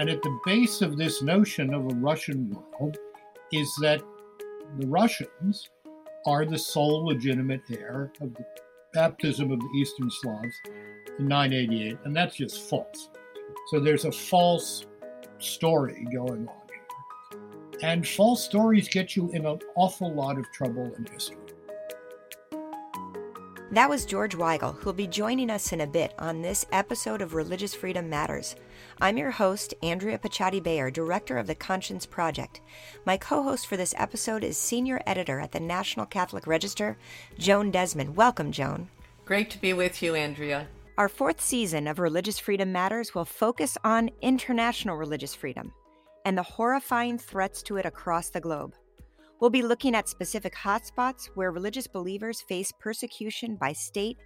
And at the base of this notion of a Russian world is that the Russians are the sole legitimate heir of the baptism of the Eastern Slavs in 988, and that's just false. So there's a false story going on here. And false stories get you in an awful lot of trouble in history. That was George Weigel, who'll be joining us in a bit on this episode of Religious Freedom Matters. I'm your host, Andrea Picciotti-Bayer, director of the Conscience Project. My co host for this episode is senior editor at the National Catholic Register, Joan Desmond. Welcome, Joan. Great to be with you, Andrea. Our fourth season of Religious Freedom Matters will focus on international religious freedom and the horrifying threats to it across the globe. We'll be looking at specific hotspots where religious believers face persecution by state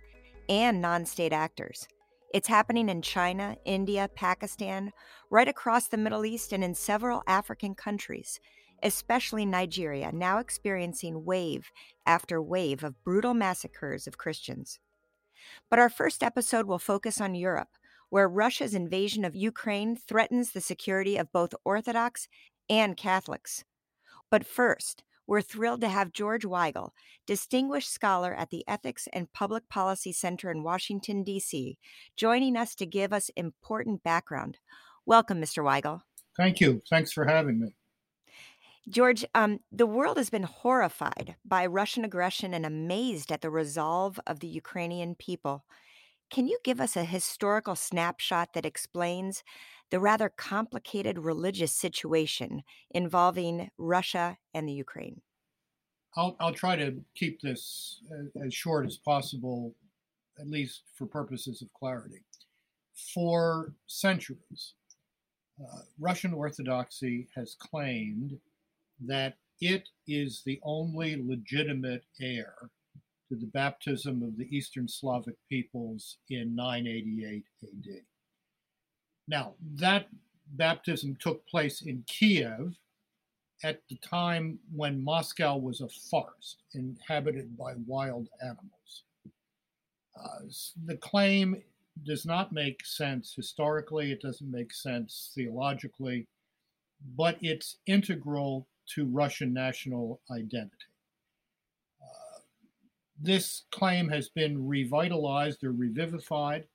and non state actors. It's happening in China, India, Pakistan, right across the Middle East, and in several African countries, especially Nigeria, now experiencing wave after wave of brutal massacres of Christians. But our first episode will focus on Europe, where Russia's invasion of Ukraine threatens the security of both Orthodox and Catholics. But first, we're thrilled to have George Weigel, distinguished scholar at the Ethics and Public Policy Center in Washington, D.C., joining us to give us important background. Welcome, Mr. Weigel. Thank you. Thanks for having me. George, um, the world has been horrified by Russian aggression and amazed at the resolve of the Ukrainian people. Can you give us a historical snapshot that explains the rather complicated religious situation involving Russia and the Ukraine? I'll, I'll try to keep this as short as possible, at least for purposes of clarity. For centuries, uh, Russian Orthodoxy has claimed that it is the only legitimate heir to the baptism of the Eastern Slavic peoples in 988 AD. Now, that baptism took place in Kiev at the time when Moscow was a forest inhabited by wild animals. Uh, the claim does not make sense historically, it doesn't make sense theologically, but it's integral to Russian national identity. Uh, this claim has been revitalized or revivified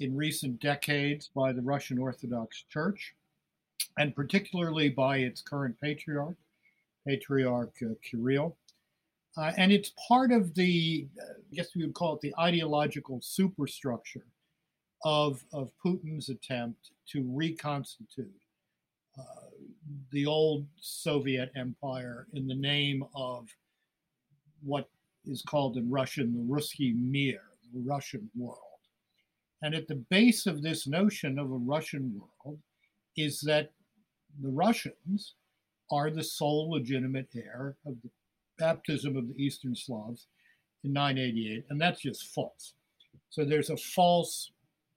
in recent decades by the Russian Orthodox Church, and particularly by its current patriarch, Patriarch uh, Kirill. Uh, and it's part of the, uh, I guess we would call it the ideological superstructure of, of Putin's attempt to reconstitute uh, the old Soviet empire in the name of what is called in Russian the Ruski Mir, the Russian world. And at the base of this notion of a Russian world is that the Russians are the sole legitimate heir of the baptism of the Eastern Slavs in 988. And that's just false. So there's a false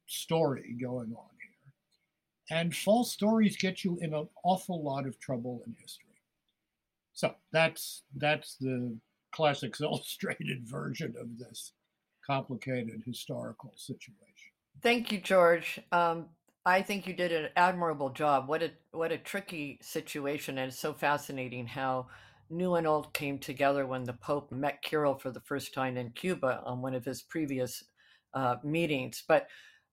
story going on here. And false stories get you in an awful lot of trouble in history. So that's that's the classics illustrated version of this complicated historical situation. Thank you, George. Um, I think you did an admirable job. What a what a tricky situation, and it's so fascinating how new and old came together when the Pope met Kirill for the first time in Cuba on one of his previous uh, meetings. But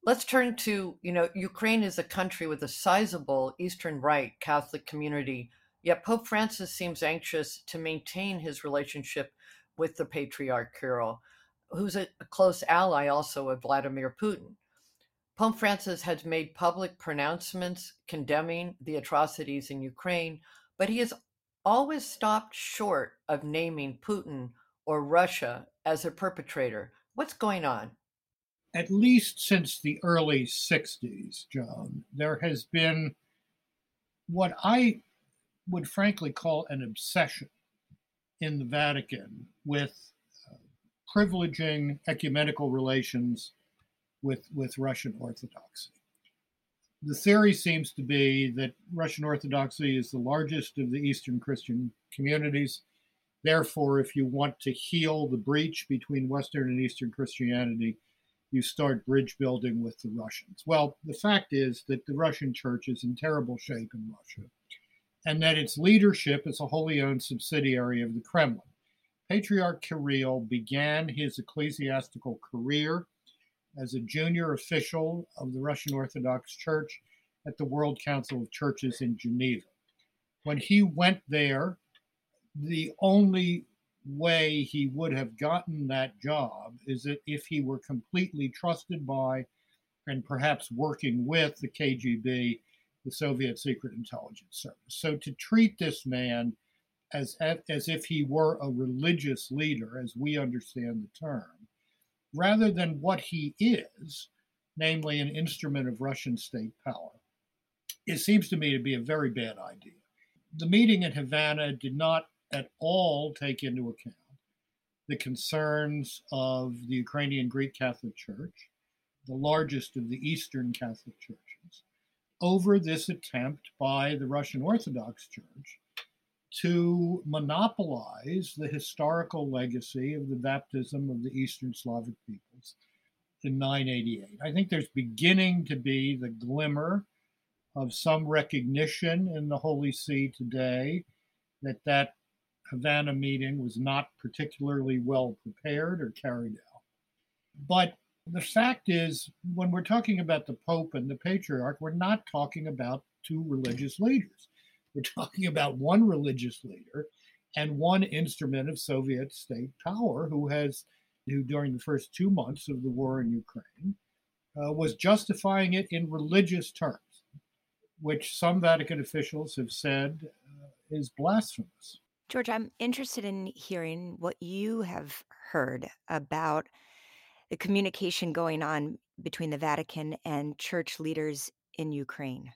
let's turn to you know Ukraine is a country with a sizable Eastern Rite Catholic community. Yet Pope Francis seems anxious to maintain his relationship with the Patriarch Kirill, who's a, a close ally also of Vladimir Putin. Pope Francis has made public pronouncements condemning the atrocities in Ukraine, but he has always stopped short of naming Putin or Russia as a perpetrator. What's going on? At least since the early 60s, Joan, there has been what I would frankly call an obsession in the Vatican with uh, privileging ecumenical relations with, with Russian Orthodoxy. The theory seems to be that Russian Orthodoxy is the largest of the Eastern Christian communities. Therefore, if you want to heal the breach between Western and Eastern Christianity, you start bridge building with the Russians. Well, the fact is that the Russian church is in terrible shape in Russia, and that its leadership is a wholly owned subsidiary of the Kremlin. Patriarch Kirill began his ecclesiastical career as a junior official of the Russian Orthodox Church at the World Council of Churches in Geneva. When he went there, the only way he would have gotten that job is that if he were completely trusted by and perhaps working with the KGB, the Soviet Secret Intelligence Service. So to treat this man as as if he were a religious leader, as we understand the term, rather than what he is, namely an instrument of Russian state power, it seems to me to be a very bad idea. The meeting in Havana did not at all take into account the concerns of the Ukrainian Greek Catholic Church, the largest of the Eastern Catholic churches, over this attempt by the Russian Orthodox Church to monopolize the historical legacy of the baptism of the Eastern Slavic peoples in 988. I think there's beginning to be the glimmer of some recognition in the Holy See today that that Havana meeting was not particularly well prepared or carried out. But the fact is, when we're talking about the Pope and the Patriarch, we're not talking about two religious leaders. We're talking about one religious leader and one instrument of Soviet state power who has, who during the first two months of the war in Ukraine, uh, was justifying it in religious terms, which some Vatican officials have said uh, is blasphemous. George, I'm interested in hearing what you have heard about the communication going on between the Vatican and church leaders in Ukraine.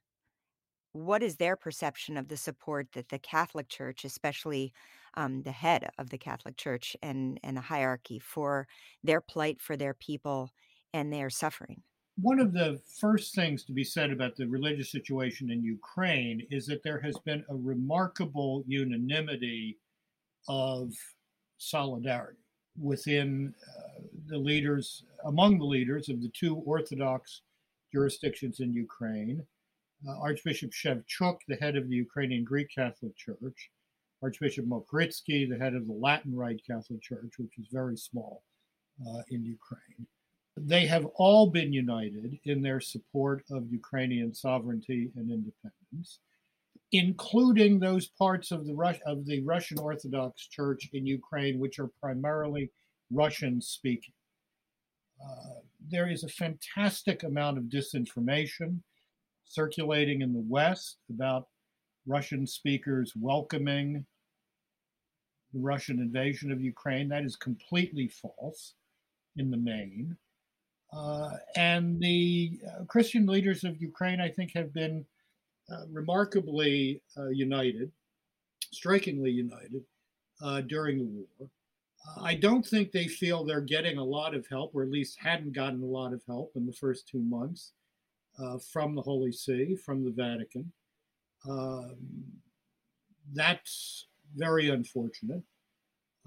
What is their perception of the support that the Catholic Church, especially um, the head of the Catholic Church and, and the hierarchy, for their plight for their people and their suffering? One of the first things to be said about the religious situation in Ukraine is that there has been a remarkable unanimity of solidarity within uh, the leaders, among the leaders of the two Orthodox jurisdictions in Ukraine. Uh, Archbishop Shevchuk, the head of the Ukrainian Greek Catholic Church, Archbishop Mokritsky, the head of the Latin Rite Catholic Church, which is very small uh, in Ukraine they have all been united in their support of Ukrainian sovereignty and independence, including those parts of the Rus- of the Russian Orthodox Church in Ukraine which are primarily Russian speaking. Uh, there is a fantastic amount of disinformation circulating in the West about Russian speakers welcoming the Russian invasion of Ukraine. That is completely false in the main. Uh, and the uh, Christian leaders of Ukraine, I think, have been uh, remarkably uh, united, strikingly united uh, during the war. I don't think they feel they're getting a lot of help, or at least hadn't gotten a lot of help in the first two months from the Holy See, from the Vatican. Um, that's very unfortunate.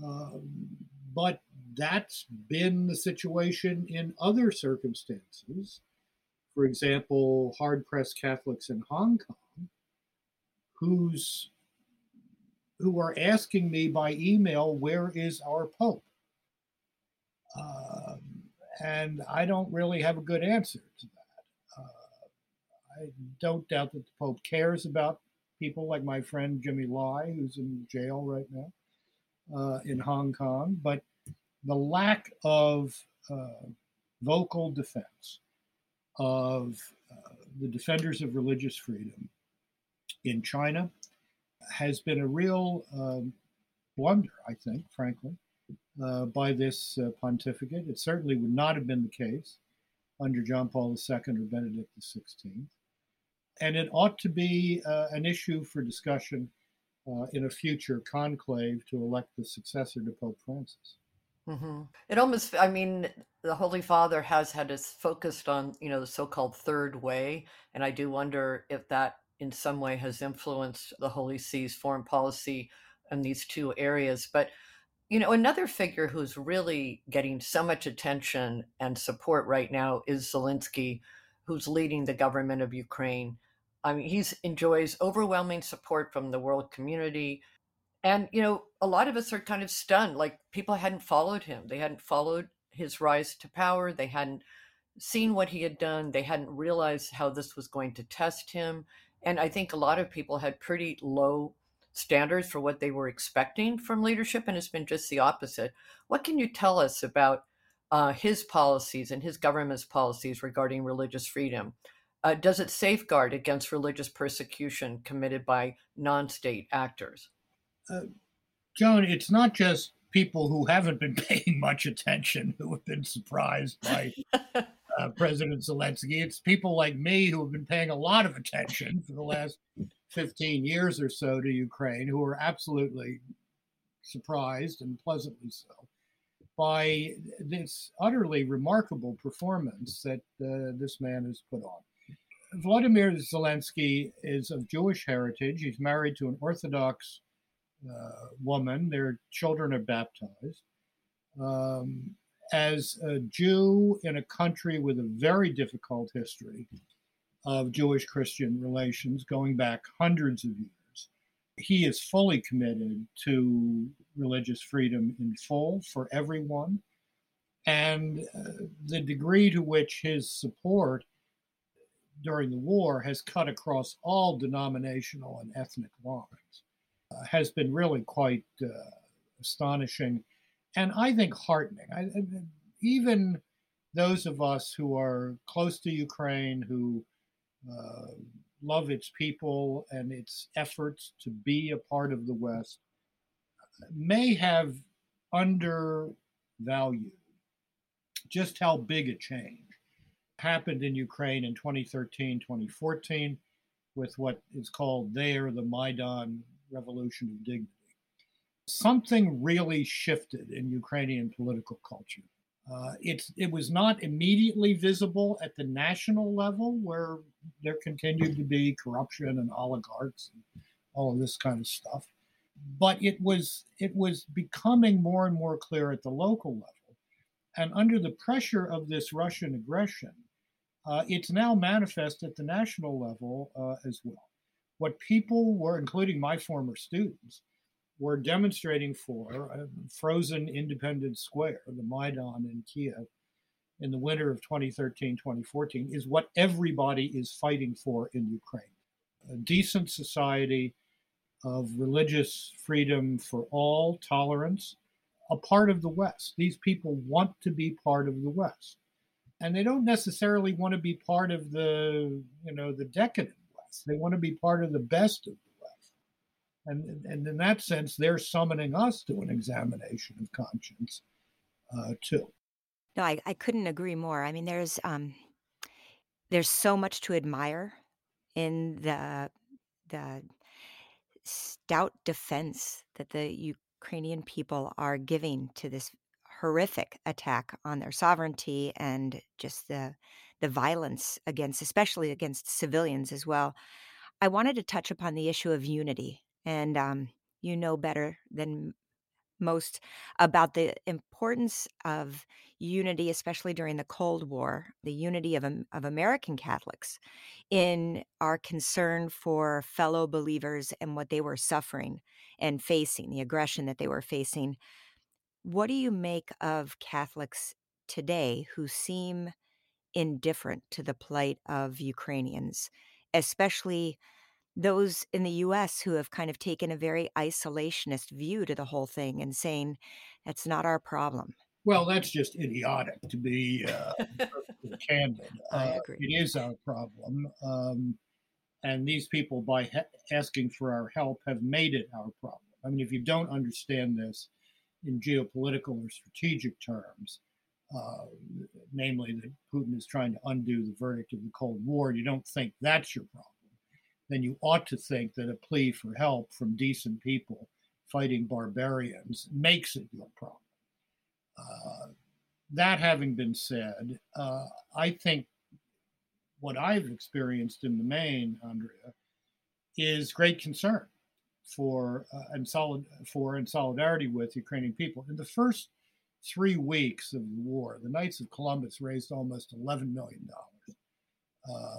Um, but that's been the situation in other circumstances. For example, hard pressed Catholics in Hong Kong, who's who are asking me by email, where is our Pope? Um, and I don't really have a good answer to that. I don't doubt that the Pope cares about people like my friend Jimmy Lai, who's in jail right now uh, in Hong Kong, but the lack of uh, vocal defense of uh, the defenders of religious freedom in China has been a real um, blunder, I think, frankly, uh, by this uh, pontificate. It certainly would not have been the case under John Paul II or Benedict XVI. And it ought to be uh, an issue for discussion uh, in a future conclave to elect the successor to Pope Francis. Mm-hmm. It almost, I mean, the Holy Father has had us focused on, you know, the so-called third way, and I do wonder if that in some way has influenced the Holy See's foreign policy in these two areas. But You know, another figure who's really getting so much attention and support right now is Zelensky, who's leading the government of Ukraine. I mean, he enjoys overwhelming support from the world community. And, you know, a lot of us are kind of stunned. Like people hadn't followed him, they hadn't followed his rise to power, they hadn't seen what he had done, they hadn't realized how this was going to test him. And I think a lot of people had pretty low standards for what they were expecting from leadership, and it's been just the opposite. What can you tell us about uh, his policies and his government's policies regarding religious freedom? Uh, does it safeguard against religious persecution committed by non state actors? Uh, Joan, it's not just people who haven't been paying much attention who have been surprised by uh, President Zelensky. It's people like me who have been paying a lot of attention for the last 15 years or so to Ukraine who are absolutely surprised and pleasantly so by this utterly remarkable performance that uh, this man has put on. Vladimir Zelensky is of Jewish heritage. He's married to an Orthodox uh, woman. Their children are baptized. Um, as a Jew in a country with a very difficult history, of Jewish Christian relations going back hundreds of years. He is fully committed to religious freedom in full for everyone. And uh, the degree to which his support during the war has cut across all denominational and ethnic lines uh, has been really quite uh, astonishing and I think heartening. I, even those of us who are close to Ukraine, who uh, love its people and its efforts to be a part of the West, may have undervalued just how big a change happened in Ukraine in 2013, 2014, with what is called there the Maidan Revolution of Dignity. Something really shifted in Ukrainian political culture. Uh, it's it was not immediately visible at the national level where there continued to be corruption and oligarchs and all of this kind of stuff, but it was it was becoming more and more clear at the local level, and under the pressure of this Russian aggression, uh, it's now manifest at the national level uh, as well. What people were, including my former students, were demonstrating for frozen Independence Square, the Maidan in Kiev, in the winter of 2013 2014, is what everybody is fighting for in Ukraine a decent society of religious freedom for all, tolerance, a part of the West. These people want to be part of the West. And they don't necessarily want to be part of the, you know, the decadent West. They want to be part of the best of and, and in that sense, they're summoning us to an examination of conscience, uh, too. No, I, I couldn't agree more. I mean, there's um, there's so much to admire in the the stout defense that the Ukrainian people are giving to this horrific attack on their sovereignty and just the the violence against, especially against civilians as well. I wanted to touch upon the issue of unity and um, you know better than most about the importance of unity, especially during the Cold War, the unity of, of American Catholics in our concern for fellow believers and what they were suffering and facing, the aggression that they were facing. What do you make of Catholics today who seem indifferent to the plight of Ukrainians, especially? Those in the US who have kind of taken a very isolationist view to the whole thing and saying that's not our problem. Well, that's just idiotic to be uh, candid. Uh, it is our problem. Um, and these people, by ha- asking for our help, have made it our problem. I mean, if you don't understand this in geopolitical or strategic terms, uh, namely that Putin is trying to undo the verdict of the Cold War, you don't think that's your problem then you ought to think that a plea for help from decent people fighting barbarians makes it your problem. Uh, that having been said, uh, I think what I've experienced in the main, Andrea, is great concern. for uh, and solid for in solidarity with Ukrainian people. In the first three weeks of the war, the Knights of Columbus raised almost eleven million dollars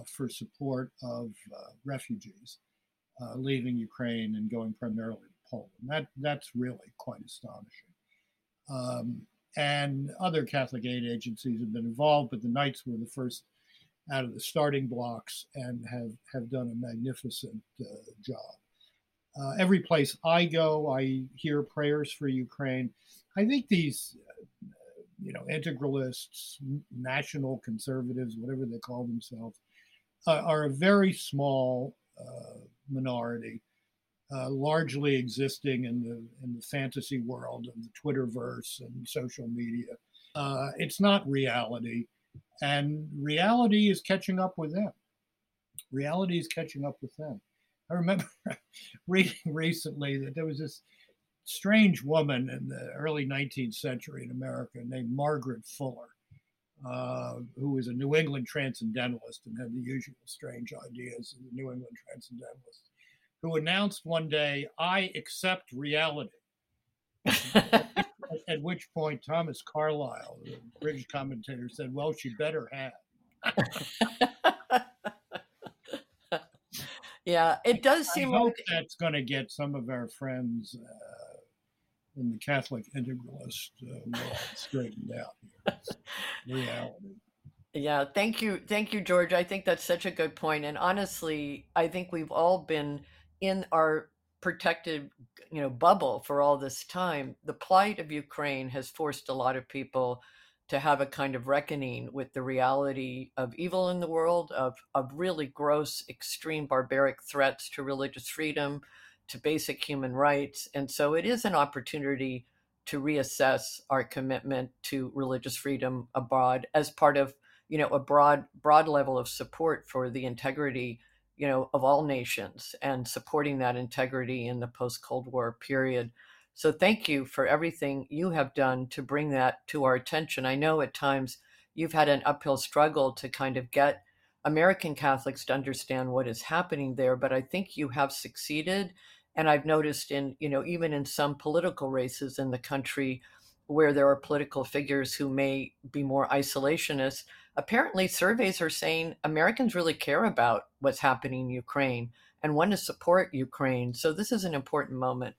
for support of uh, refugees uh, leaving Ukraine and going primarily to Poland. That that's really quite astonishing. Um, and other Catholic aid agencies have been involved, but the Knights were the first out of the starting blocks and have have done a magnificent uh, job. Uh, every place I go, I hear prayers for Ukraine. I think these, uh, you know, integralists, national conservatives, whatever they call themselves, uh, are a very small uh, minority, uh, largely existing in the in the fantasy world of the Twitterverse and social media. Uh, it's not reality, and reality is catching up with them. Reality is catching up with them. I remember reading recently that there was this strange woman in the early 19th century in America named Margaret Fuller, uh, who was a New England transcendentalist and had the usual strange ideas of the New England transcendentalists, who announced one day, I accept reality. at which point Thomas Carlyle, the British commentator, said, Well, she better have. Yeah, it does seem. I hope like... that's going to get some of our friends uh, in the Catholic integralist uh, world straightened out here. Reality. Yeah, thank you, thank you, George. I think that's such a good point. and honestly, I think we've all been in our protected, you know, bubble for all this time. The plight of Ukraine has forced a lot of people to have a kind of reckoning with the reality of evil in the world, of, of really gross, extreme, barbaric threats to religious freedom, to basic human rights. And so it is an opportunity to reassess our commitment to religious freedom abroad as part of you know a broad broad level of support for the integrity you know of all nations and supporting that integrity in the post cold war period so thank you for everything you have done to bring that to our attention. I know at times you've had an uphill struggle to kind of get American Catholics to understand what is happening there, but I think you have succeeded. And I've noticed in, you know, even in some political races in the country where there are political figures who may be more isolationist, apparently surveys are saying Americans really care about what's happening in Ukraine and want to support Ukraine. So this is an important moment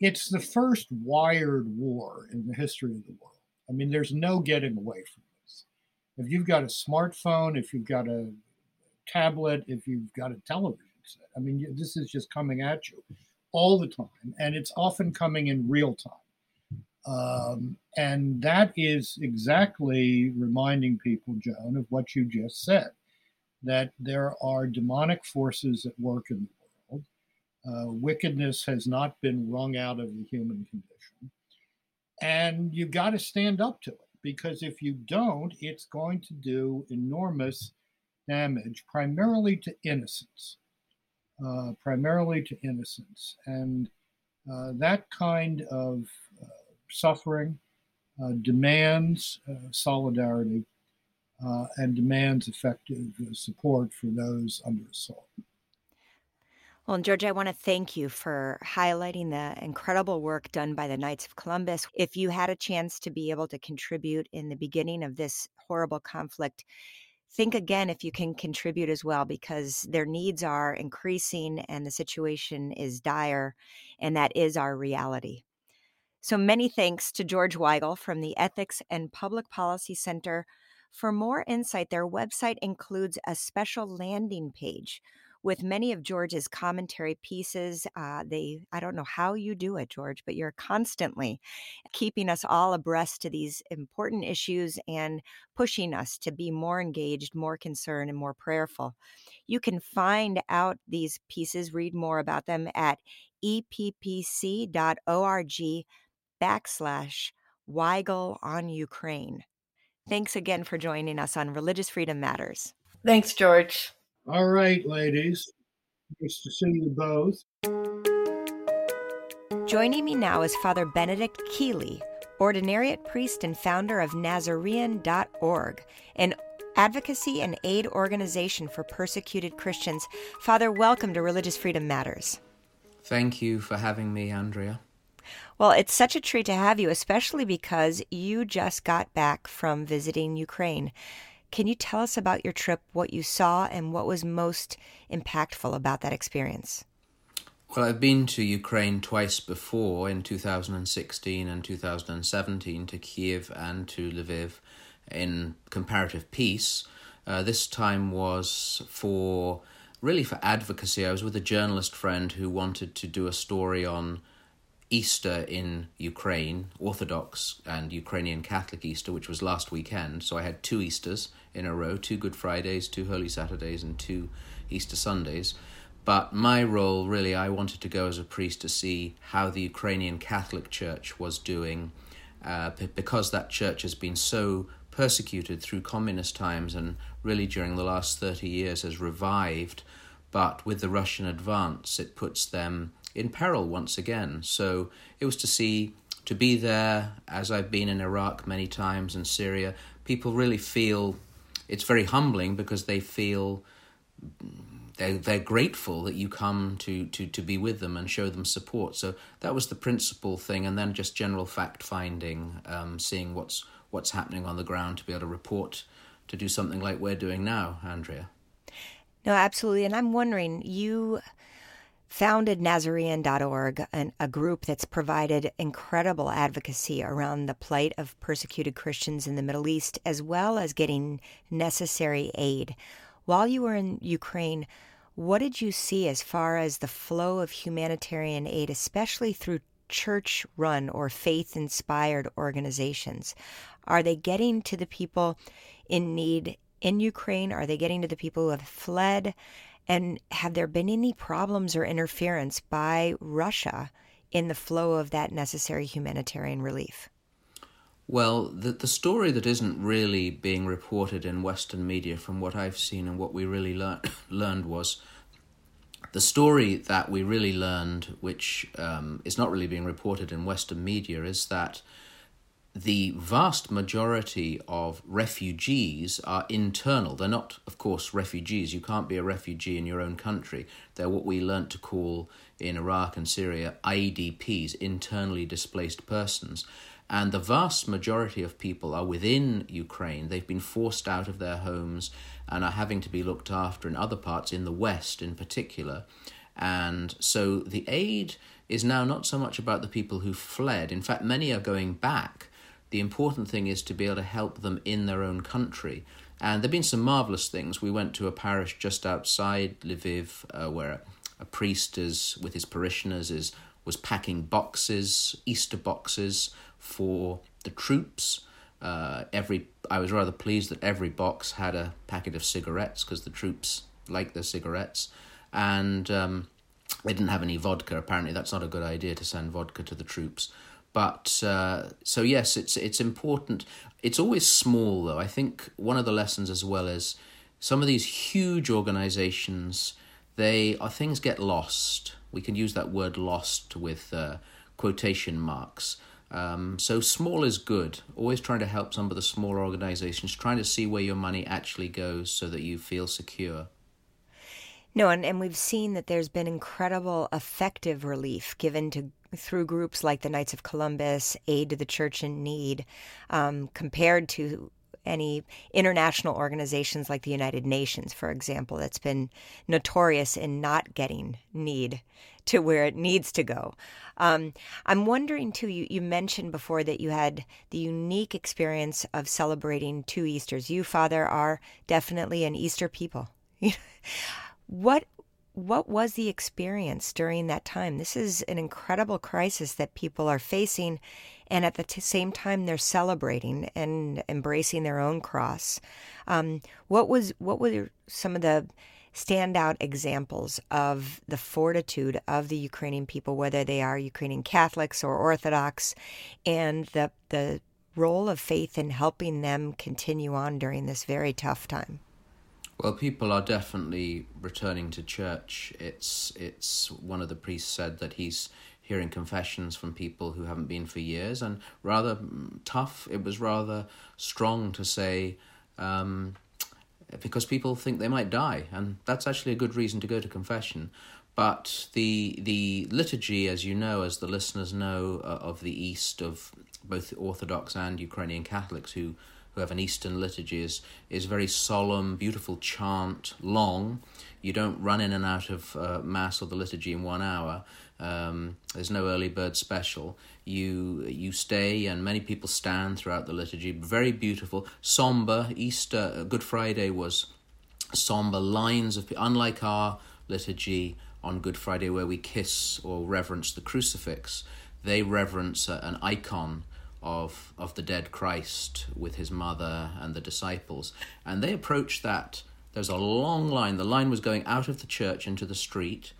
it's the first wired war in the history of the world. I mean, there's no getting away from this. If you've got a smartphone, if you've got a tablet, if you've got a television set, I mean, this is just coming at you all the time, and it's often coming in real time. Um, and that is exactly reminding people, Joan, of what you just said that there are demonic forces at work in the world. uh, wickedness has not been wrung out of the human condition. And you've got to stand up to it because if you don't, it's going to do enormous damage, primarily to innocence. Uh, primarily to innocence. And uh, that kind of uh, suffering uh, demands uh, solidarity and demands effective support for those under assault. Well, George, I want to thank you for highlighting the incredible work done by the Knights of Columbus. If you had a chance to be able to contribute in the beginning of this horrible conflict, think again if you can contribute as well, because their needs are increasing and the situation is dire, and that is our reality. So many thanks to George Weigel from the Ethics and Public Policy Center. For more insight, their website includes a special landing page with many of George's commentary pieces. Uh, they, I don't know how you do it, George, but you're constantly keeping us all abreast to these important issues and pushing us to be more engaged, more concerned, and more prayerful. You can find out these pieces, read more about them at eppc.org backslash Weigel on Ukraine. Thanks again for joining us on Religious Freedom Matters. Thanks, George. All right, ladies. Nice to see you both. Joining me now is Father Benedict Kiely, ordinariate priest and founder of Nasarean.org, an advocacy and aid organization for persecuted Christians. Father, welcome to Religious Freedom Matters. Thank you for having me, Andrea. Well, it's such a treat to have you, especially because you just got back from visiting Ukraine. Can you tell us about your trip, what you saw, and what was most impactful about that experience? Well, I've been to Ukraine twice before in 2016 and 2017 to Kiev and to Lviv in comparative peace. Uh, this time was for really for advocacy. I was with a journalist friend who wanted to do a story on Easter in Ukraine, Orthodox and Ukrainian Catholic Easter, which was last weekend. So I had two Easters in a row two Good Fridays, two Holy Saturdays, and two Easter Sundays. But my role, really, I wanted to go as a priest to see how the Ukrainian Catholic Church was doing, uh, because that church has been so persecuted through communist times and really during the last 30 years has revived. But with the Russian advance, it puts them in peril once again. So it was to see, to be there, as I've been in Iraq many times and Syria, people really feel it's very humbling because they feel they're, they're grateful that you come to, to, to be with them and show them support. So that was the principal thing, and then just general fact finding, um, seeing what's what's happening on the ground to be able to report, to do something like we're doing now, Andrea. No, absolutely. And I'm wondering, you founded Nasarean.org, an, a group that's provided incredible advocacy around the plight of persecuted Christians in the Middle East, as well as getting necessary aid. While you were in Ukraine, what did you see as far as the flow of humanitarian aid, especially through church run or faith inspired organizations? Are they getting to the people in need in Ukraine? Are they getting to the people who have fled? And have there been any problems or interference by Russia in the flow of that necessary humanitarian relief? Well, the, the story that isn't really being reported in Western media, from what I've seen and what we really lear- learned, was the story that we really learned, which um, is not really being reported in Western media, is that the vast majority of refugees are internal. They're not, of course, refugees. You can't be a refugee in your own country. They're what we learnt to call in Iraq and Syria IDPs, internally displaced persons. And the vast majority of people are within Ukraine. They've been forced out of their homes and are having to be looked after in other parts, in the West in particular. And so the aid is now not so much about the people who fled. In fact, many are going back the important thing is to be able to help them in their own country. And there have been some marvelous things. We went to a parish just outside Lviv uh, where a priest is with his parishioners is was packing boxes, Easter boxes for the troops. Uh, every I was rather pleased that every box had a packet of cigarettes because the troops like their cigarettes, and um, they didn't have any vodka. Apparently, that's not a good idea to send vodka to the troops. But uh, so yes, it's it's important. It's always small though. I think one of the lessons as well is some of these huge organizations. They are uh, things get lost. We can use that word "lost" with uh, quotation marks. Um, so small is good. Always trying to help some of the smaller organizations, trying to see where your money actually goes so that you feel secure. No, and, and we've seen that there's been incredible effective relief given to through groups like the Knights of Columbus, Aid to the Church in Need, um, compared to any international organizations like the United Nations, for example, that's been notorious in not getting need to where it needs to go. Um, I'm wondering too, you, you mentioned before that you had the unique experience of celebrating two Easters. You, Father, are definitely an Easter people. What what was the experience during that time? This is an incredible crisis that people are facing, and at the t- same time, they're celebrating and embracing their own cross. Um, what was what were some of the standout examples of the fortitude of the Ukrainian people, whether they are Ukrainian Catholics or Orthodox, and the the role of faith in helping them continue on during this very tough time? Well, people are definitely returning to church. It's it's one of the priests said that he's hearing confessions from people who haven't been for years, and rather tough. It was rather strong to say. Um, because people think they might die, and that's actually a good reason to go to confession. But the the liturgy, as you know, as the listeners know uh, of the East of both Orthodox and Ukrainian Catholics who who have an Eastern liturgy is is very solemn, beautiful chant, long. You don't run in and out of uh, mass or the liturgy in one hour. Um, there's no early bird special. You you stay, and many people stand throughout the liturgy. Very beautiful, somber. Easter, uh, Good Friday was somber lines of unlike our liturgy on Good Friday where we kiss or reverence the crucifix. They reverence an icon of of the dead Christ with his mother and the disciples, and they approached that. There's a long line. The line was going out of the church into the street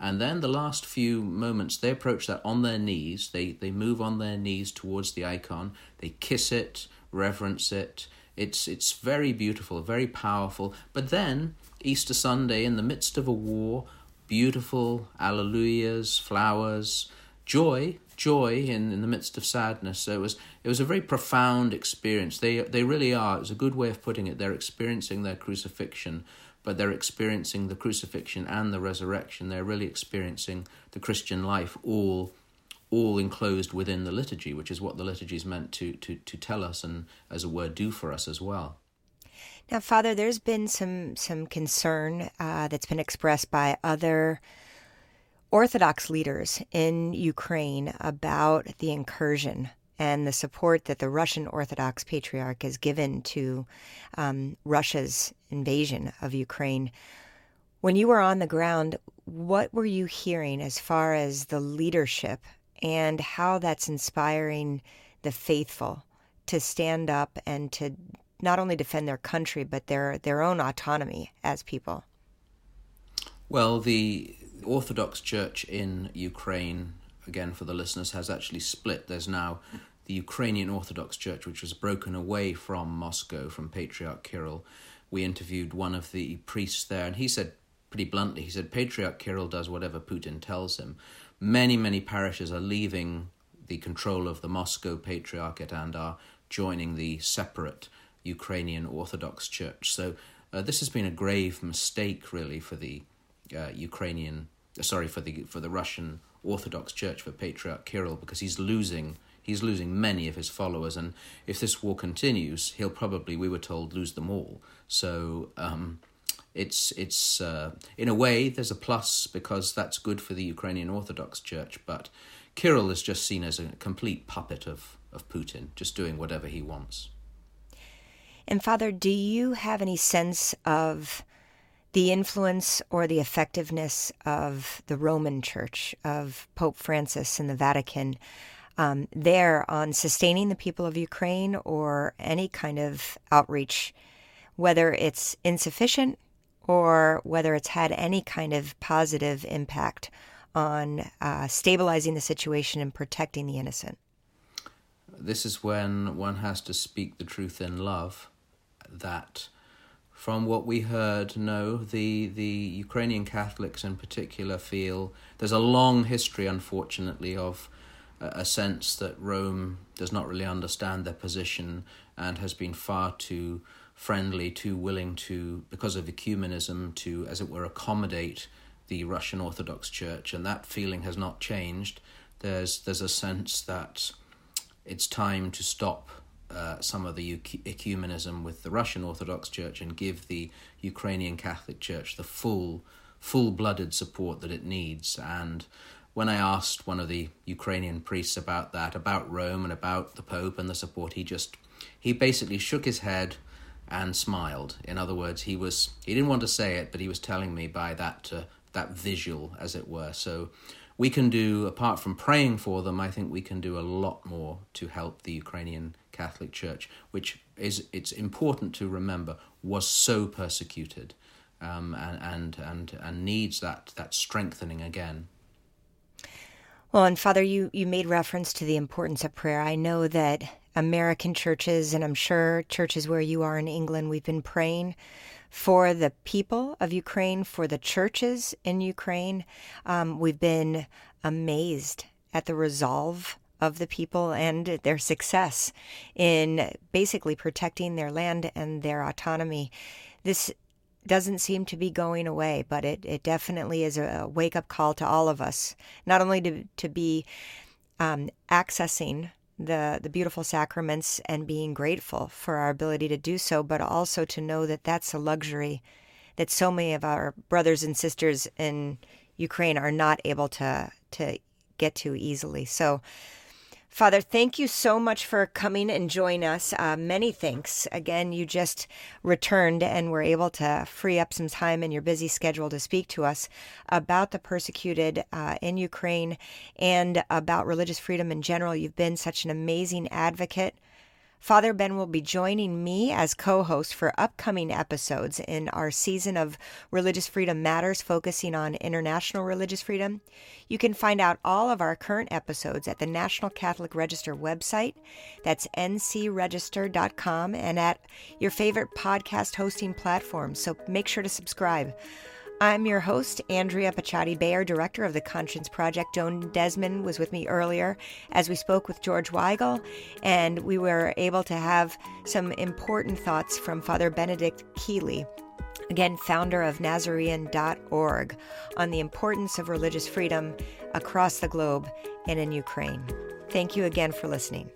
and then the last few moments, they approach that on their knees. They, they move on their knees towards the icon. They kiss it, reverence it. It's, it's very beautiful, very powerful. But then, Easter Sunday, in the midst of a war, beautiful alleluias, flowers, joy, joy in, in the midst of sadness. So it was it was a very profound experience. They they really are. It's a good way of putting it. They're experiencing their crucifixion but they're experiencing the crucifixion and the resurrection. They're really experiencing the Christian life all all enclosed within the liturgy, which is what the liturgy is meant to, to, to tell us and, as a word, do for us as well. Now, Father, there's been some some concern uh, that's been expressed by other Orthodox leaders in Ukraine about the incursion and the support that the Russian Orthodox Patriarch has given to um, Russia's invasion of Ukraine. When you were on the ground, what were you hearing as far as the leadership and how that's inspiring the faithful to stand up and to not only defend their country but their their own autonomy as people? Well, the Orthodox Church in Ukraine again for the listeners, has actually split. There's now the Ukrainian Orthodox Church, which was broken away from Moscow, from Patriarch Kirill. We interviewed one of the priests there, and he said pretty bluntly, he said, Patriarch Kirill does whatever Putin tells him. Many, many parishes are leaving the control of the Moscow Patriarchate and are joining the separate Ukrainian Orthodox Church. So uh, this has been a grave mistake, really, for the uh, Ukrainian, uh, sorry, for the for the Russian Orthodox Church for Patriarch Kirill because he's losing he's losing many of his followers, and if this war continues, he'll probably, we were told, lose them all. So um, it's it's uh, in a way there's a plus because that's good for the Ukrainian Orthodox Church, but Kirill is just seen as a complete puppet of of Putin, just doing whatever he wants. And Father, do you have any sense of the influence or the effectiveness of the Roman Church, of Pope Francis and the Vatican, um, there on sustaining the people of Ukraine or any kind of outreach, whether it's insufficient or whether it's had any kind of positive impact on uh, stabilizing the situation and protecting the innocent. This is when one has to speak the truth in love that from what we heard, no, the, the Ukrainian Catholics in particular feel there's a long history, unfortunately, of a sense that Rome does not really understand their position and has been far too friendly, too willing to, because of ecumenism, to, as it were, accommodate the Russian Orthodox Church, and that feeling has not changed. There's there's a sense that it's time to stop uh, some of the ecumenism with the Russian Orthodox Church and give the Ukrainian Catholic Church the full, full-blooded support that it needs. And when I asked one of the Ukrainian priests about that, about Rome and about the Pope and the support, he just he basically shook his head and smiled. In other words, he was he didn't want to say it, but he was telling me by that uh, that visual, as it were. So we can do apart from praying for them. I think we can do a lot more to help the Ukrainian Catholic Church, which is it's important to remember was so persecuted, um, and and and and needs that that strengthening again. Well, and Father, you you made reference to the importance of prayer. I know that American churches, and I'm sure churches where you are in England, we've been praying for the people of Ukraine, for the churches in Ukraine. Um, we've been amazed at the resolve of the people and their success in basically protecting their land and their autonomy. this doesn't seem to be going away, but it, it definitely is a wake up call to all of us, not only to, to be um, accessing the, the beautiful sacraments and being grateful for our ability to do so, but also to know that that's a luxury that so many of our brothers and sisters in Ukraine are not able to, to get to easily. So, Father, thank you so much for coming and joining us. Uh, many thanks. Again, you just returned and were able to free up some time in your busy schedule to speak to us about the persecuted uh, in Ukraine and about religious freedom in general. You've been such an amazing advocate Father Ben will be joining me as co host for upcoming episodes in our season of Religious Freedom Matters, focusing on international religious freedom. You can find out all of our current episodes at the National Catholic Register website. That's ncregister.com and at your favorite podcast hosting platform. So make sure to subscribe. I'm your host, Andrea Picciotti-Bayer, director of the Conscience Project. Joan Desmond was with me earlier as we spoke with George Weigel, and we were able to have some important thoughts from Father Benedict Kiely, again, founder of Nasarean.org, on the importance of religious freedom across the globe and in Ukraine. Thank you again for listening.